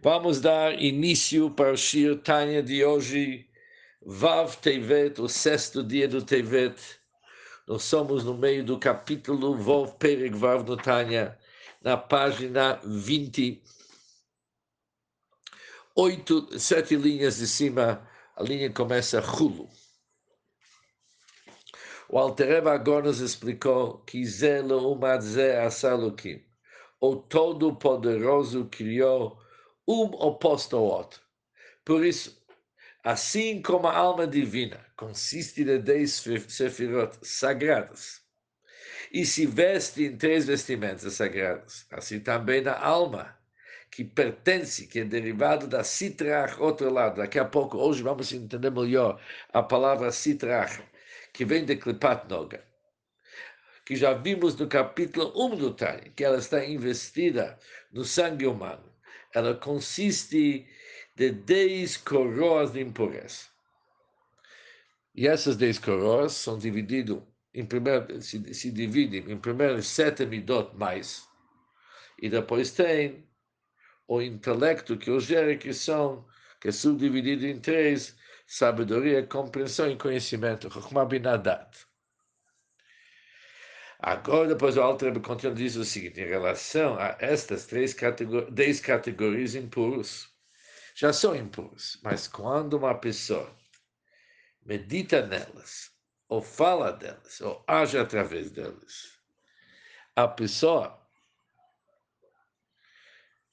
Vamos dar início para o Shir Tanya de hoje, Vav Tevet, o sexto dia do Tevet. Nós somos no meio do capítulo Vov Pereg Vav no Tanya, na página 20. Oito, sete linhas de cima, a linha começa Hulu. O Altereba agora nos explicou que Zelo Umadze Asalukim, o Todo-Poderoso criou um oposto ao outro. Por isso, assim como a alma divina consiste de dez sefirot sagradas e se veste em três vestimentas sagradas, assim também a alma que pertence, que é derivado da citrach, outro lado. Daqui a pouco, hoje vamos entender melhor a palavra citrach, que vem de Klipat Noga, que já vimos no capítulo 1 do Tani, que ela está investida no sangue humano ela consiste de 10 coroas de impureza. E essas 10 coroas são divididas em primeiro, se, se dividem em primeiro sete midot mais, e depois tem o intelecto que os gera, que são, que é subdividido em três, sabedoria, compreensão e conhecimento, Chokhmah Binadat. Agora, depois o Alter continua diz o seguinte, em relação a estas três categorias, dez categorias impuros, já são impuros, mas quando uma pessoa medita nelas, ou fala delas, ou age através delas, a pessoa,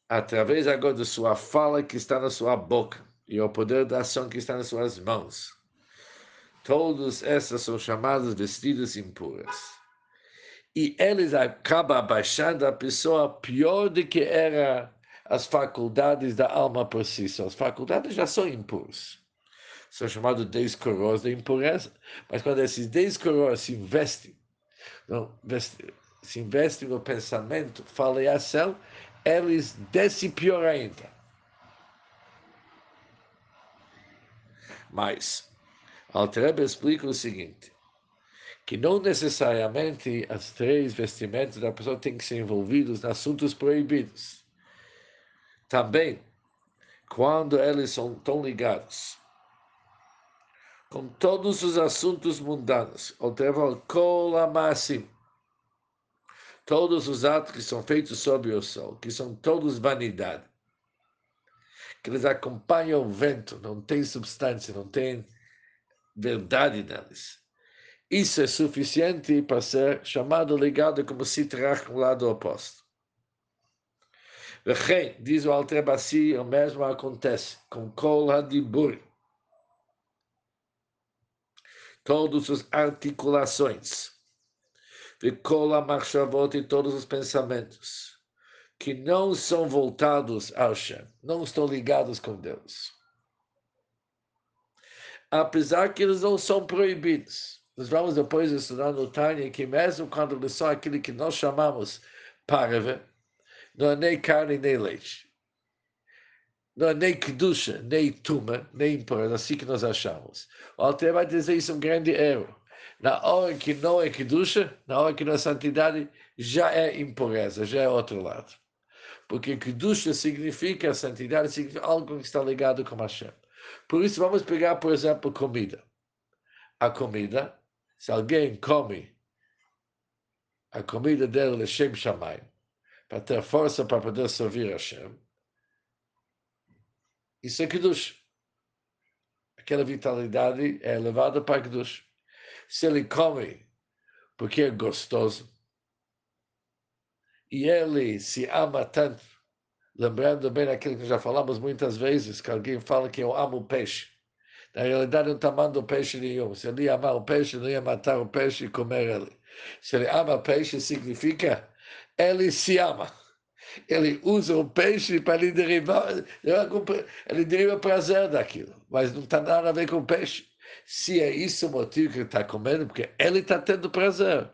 através agora da sua fala que está na sua boca, e o poder da ação que está nas suas mãos, todas essas são chamadas vestidas impuras e eles acabam abaixando a pessoa pior do que era as faculdades da alma por si só. As faculdades já são impuras. São chamados 10 coroas da impureza. Mas quando esses 10 coroas se investem, não, se investem no pensamento, fala e ação, eles descem pior ainda. Mas, Altrebe explica o seguinte, que não necessariamente as três vestimentas da pessoa têm que ser envolvidos em assuntos proibidos. Também, quando eles são tão ligados com todos os assuntos mundanos, ou kolamassim, todos os atos que são feitos sob o sol, que são todos vanidade, que eles acompanham o vento, não tem substância, não tem verdade neles isso é suficiente para ser chamado ligado como se com o lado oposto. Vechem, diz o Altrebassi, o mesmo acontece com Kol Hadibur. Todas as articulações, Vekol HaMachshavot e todos os pensamentos, que não são voltados ao Shem, não estão ligados com Deus. Apesar que eles não são proibidos nós vamos depois estudar no Tânia que mesmo quando eles são aquilo que nós chamamos parve, não é nem carne nem leite. Não é nem kedusha, nem tuma, nem impureza, assim que nós achamos. O Alter vai dizer isso é um grande erro. Na hora que não é kedusha, na hora que não é santidade, já é impureza, já é outro lado. Porque kedusha significa, santidade significa algo que está ligado com Hashem. Por isso, vamos pegar, por exemplo, comida. A comida se alguém come a comida dele Hashem Shamayim, para ter força para poder servir Hashem, isso é Kiddush. Aquela vitalidade é elevada para Kiddush. Se ele come porque é gostoso, e ele se ama tanto, lembrando bem aquilo que já falamos muitas vezes, que alguém fala que eu amo peixe. Na realidade, não está amando peixe nenhum. Se ele amar o peixe, não ia matar o peixe e comer ele. Se ele ama peixe, significa ele se ama. Ele usa o peixe para ele derivar, ele deriva prazer daquilo, mas não está nada a ver com o peixe. Se é isso o motivo que ele está comendo, porque ele está tendo prazer.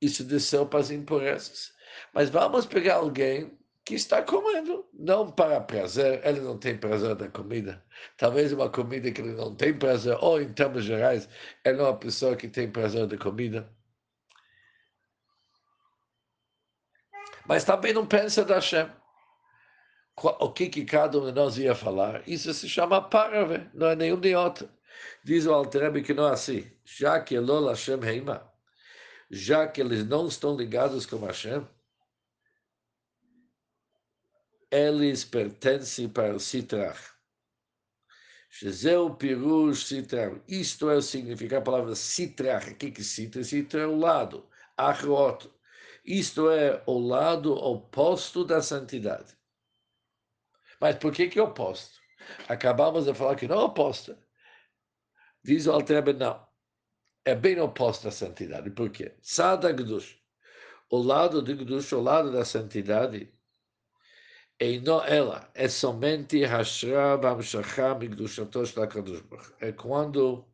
Isso desceu para as impurezas. Mas vamos pegar alguém que está comendo, não para prazer, ele não tem prazer da comida. Talvez uma comida que ele não tem prazer, ou em termos gerais, ele é uma pessoa que tem prazer da comida. Mas também não pensa da Hashem. o que, que cada um de nós ia falar, isso se chama parave, não é nenhum de outro. Diz o Alterebe que não é assim. Já que Elol Hashem Heima, já que eles não estão ligados com Hashem, eles pertencem para o Sitrach. Shezeu Pirush Sitrach. Isto é o significado da palavra Sitrach. O que é Sitra? Sitra é o lado. Achrot. Isto é o lado oposto da santidade. Mas por que, que é oposto? Acabamos de falar que não é oposto. Diz o Altrebe, não. É bem oposto à santidade. Por quê? Sada Gdush. O lado de Gdush, o lado da santidade, ela, é somente Hashra Bamshachá Migdushato Shlakadosh É quando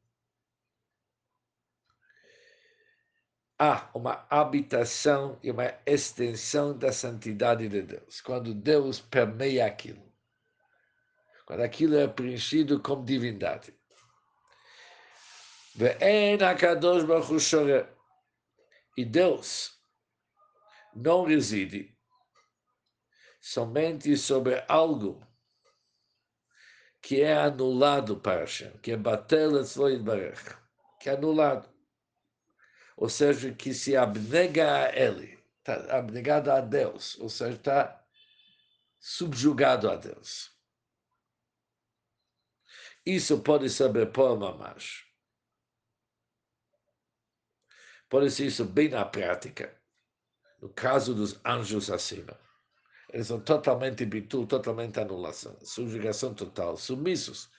há uma habitação e uma extensão da santidade de Deus. Quando Deus permeia aquilo. Quando aquilo é preenchido com divindade. E Deus não reside somente sobre algo que é anulado para Hashem, que é batel barech, que é anulado. Ou seja, que se abnega a ele, está abnegado a Deus, ou seja, está subjugado a Deus. Isso pode ser por mamash. Pode ser isso bem na prática, no caso dos anjos acima. Eles são totalmente bitu, totalmente anulação, subjugação total, submissos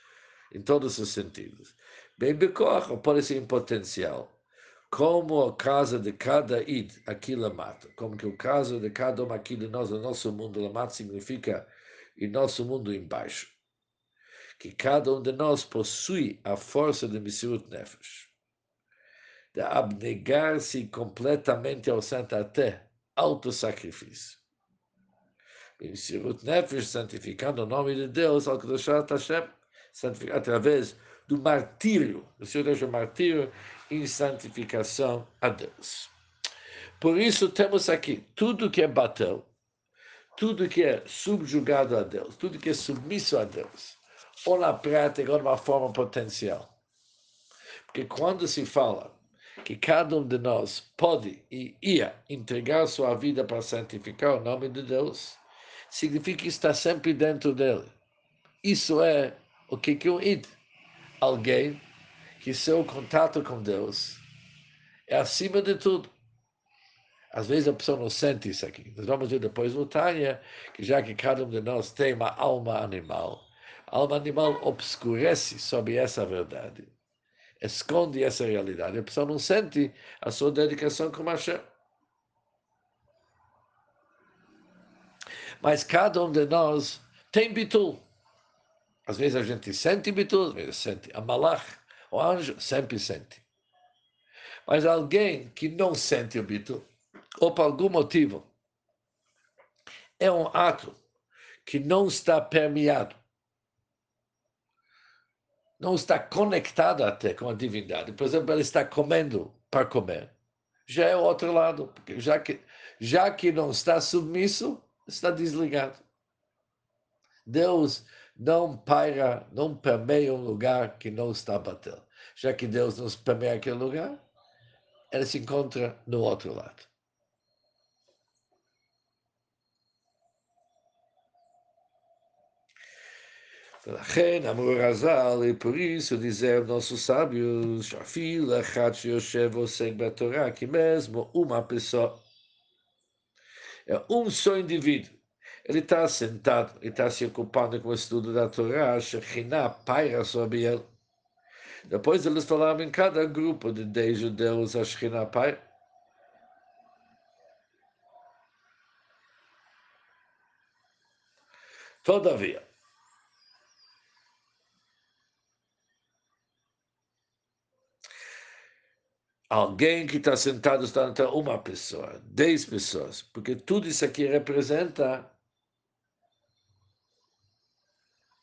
em todos os sentidos. Bem becorro pode ser em potencial. Como a casa de cada id, aquilo mata. Como que o caso de cada um aqui de nós, no nosso mundo, mata significa em nosso mundo embaixo. Que cada um de nós possui a força de Messiut Nefesh. De abnegar-se completamente ao santo até auto-sacrifício em Sirut Nefesh, santificando o nome de Deus, ao Kedushat Hashem, através do martírio, o Senhor deixa martírio em santificação a Deus. Por isso temos aqui tudo que é batel, tudo que é subjugado a Deus, tudo que é submisso a Deus, ou na prática ou de uma forma potencial. Porque quando se fala que cada um de nós pode e ia entregar sua vida para santificar o nome de Deus, significa está sempre dentro dele. Isso é o que é um id. Alguém que seu contato com Deus é acima de tudo. Às vezes a pessoa não sente isso aqui. Nós vamos ver depois no Tânia, que já que cada um de nós tem uma alma animal, a alma animal obscurece sobre essa verdade, esconde essa realidade. A pessoa não sente a sua dedicação com Hashem. Mas cada um de nós tem bitul. Às vezes a gente sente bitul, às vezes sente. A malach, o anjo, sempre sente. Mas alguém que não sente o bitul, ou por algum motivo, é um ato que não está permeado, não está conectado até com a divindade. Por exemplo, ele está comendo para comer. Já é o outro lado, porque já que, já que não está submisso, está desligado. Deus não paira, não permeia um lugar que não está batendo. Já que Deus não permeia aquele lugar, ele se encontra no outro lado. ולכן אמרו רז"ל, e por isso dizer nossos sábios, שאפילו אחד שיושב ועוסק בתורה, כי mesmo uma pessoa é um só indivíduo. Ele está sentado, ele está se ocupando com o estudo da Torá, Shekhinah paira sobre ele. Depois eles falaram em cada grupo de 10 judeus, a Shekhinah paira. Todavia, Alguém que está sentado está entre uma pessoa, dez pessoas, porque tudo isso aqui representa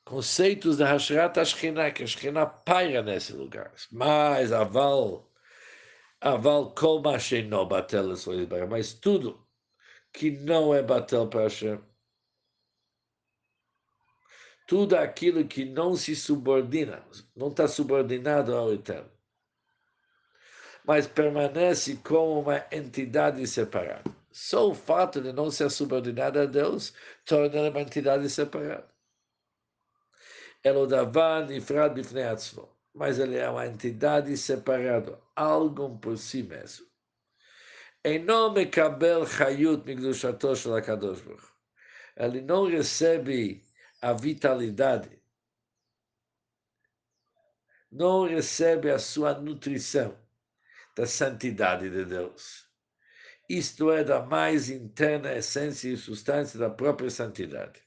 conceitos da Hashrat Ashkenah, que a Ashkenah paira nesse lugar. Mas aval, aval kol no batel mas tudo que não é batel para Hashem, tudo aquilo que não se subordina, não está subordinado ao Eterno, mas permanece como uma entidade separada. Só o fato de não ser subordinado a Deus torna ela uma entidade separada. Elodavan Nifrad Bifnei Atzmo. Mas ele é uma entidade separada, algo por si mesmo. Einom Mekabel Chayut Migdushato Shel HaKadosh Baruch Ele não recebe a vitalidade, não recebe a sua nutrição da santidade de Deus. Isto é, da mais interna essência e substância da própria santidade.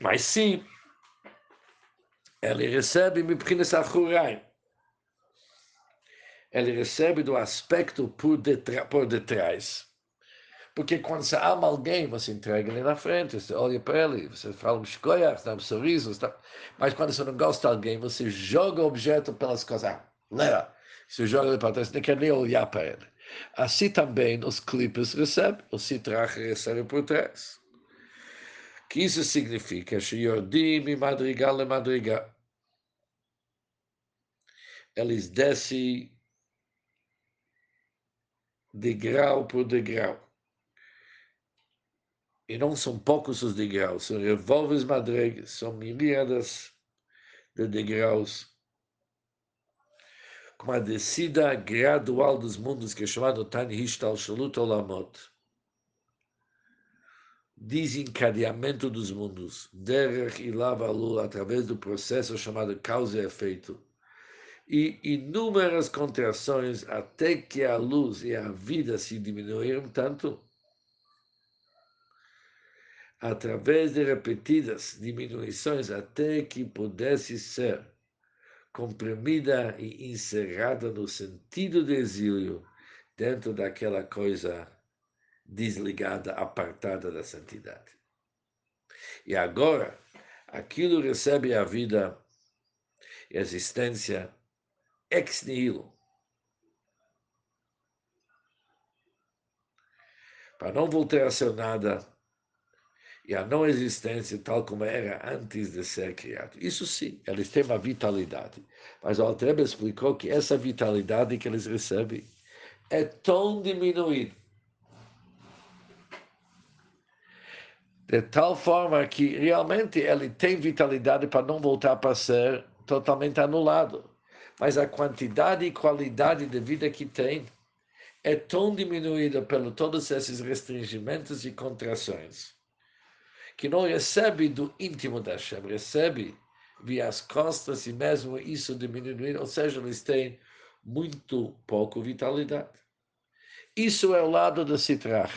Mas sim, ele recebe Mipchinas Achurai. Ele recebe do aspecto por, detrás, por detrás. Porque quando você ama alguém, você entrega ele na frente, você olha para ele, você fala um escolha, dá um sorriso. Mas quando você não gosta de alguém, você joga o objeto pelas coisas. Leva. Você joga para trás, não quer nem olhar para ele. Assim também os clipes recebem, o citrache recebe por trás. Que isso significa? Shiordim e madrigal e madrigal. Eles descem degrau por degrau. E não são poucos os degraus, são revólveres madregas, são milhares de degraus. Com a descida gradual dos mundos, que é chamado Tani Hishtal Shalut Olamot. Desencadeamento dos mundos, Derech e Lavalu, através do processo chamado causa e efeito e inúmeras contrações até que a luz e a vida se diminuíram tanto, através de repetidas diminuições até que pudesse ser comprimida e encerrada no sentido de exílio dentro daquela coisa desligada, apartada da santidade. E agora, aquilo recebe a vida e existência ex nihilo. Para não voltar a ser nada e a não existência tal como era antes de ser criado. Isso sim, eles têm uma vitalidade. Mas o Altrebe explicou que essa vitalidade que eles recebem é tão diminuída. De tal forma que realmente ele tem vitalidade para não voltar para ser totalmente anulado mas a quantidade e qualidade de vida que tem é tão diminuída por todos esses restringimentos e contrações que não recebe do íntimo da Hashem, recebe via as costas e mesmo isso diminuir, ou seja, eles têm muito pouco vitalidade. Isso é o lado do Sitrach.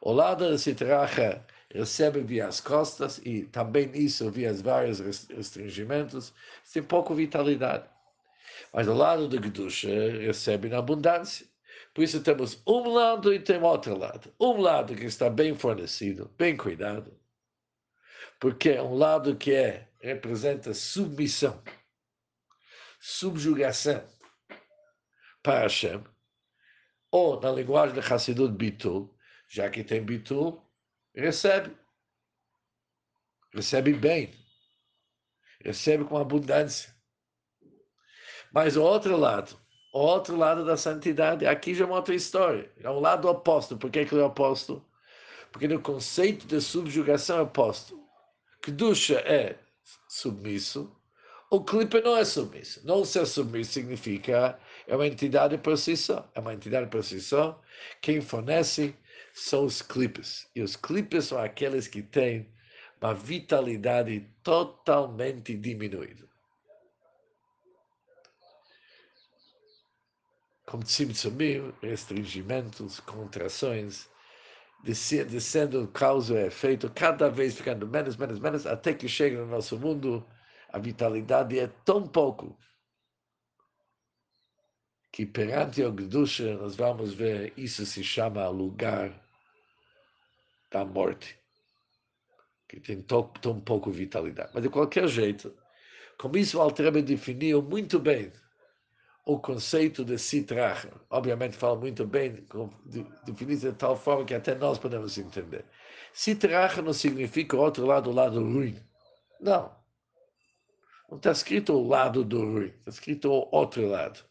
O lado do Sitrach recebe via as costas e também isso via os vários restringimentos, tem pouco vitalidade. Mas o lado do Kedusha recebe na abundância. Por isso temos um lado e tem outro lado. Um lado que está bem fornecido, bem cuidado. Porque é um lado que é, representa submissão, subjugação para Hashem. Ou, na linguagem de Hassidut, Bitul, já que tem Bitul, recebe. Recebe bem. Recebe com abundância. Mas o outro lado, outro lado da santidade, aqui já é uma outra história. É um lado oposto. Por que, que é oposto? Porque no conceito de subjugação é oposto. Kedusha é submisso, o clipe não é submisso. Não ser submisso significa é uma entidade por si só. É uma entidade por si só. Quem fornece são os clipes. E os clipes são aqueles que têm uma vitalidade totalmente diminuída. Com tzimtzumim, restringimentos, contrações, descendo causa e efeito, cada vez ficando menos, menos, menos, até que chega no nosso mundo, a vitalidade é tão pouco que perante o Gdusha nós vamos ver, isso se chama lugar da morte, que tem tão, tão pouco vitalidade. Mas de qualquer jeito, como isso o Altrebe definiu muito bem, o conceito de Sitrach, obviamente fala muito bem, definido de tal forma que até nós podemos entender. Sitracha não significa outro lado, o lado ruim. Não. Não está escrito o lado do ruim, está escrito o outro lado.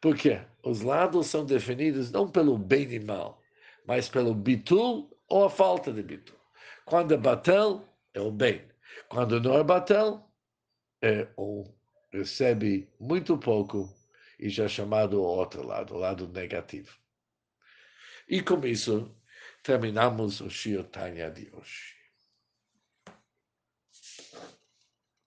Por quê? Os lados são definidos não pelo bem e mal, mas pelo bitul ou a falta de bitul. Quando é batel, é o bem. Quando não é batel, é o recebe muito pouco e já chamado o outro lado, o lado negativo. E com isso, terminamos o Shir Tanya de hoje.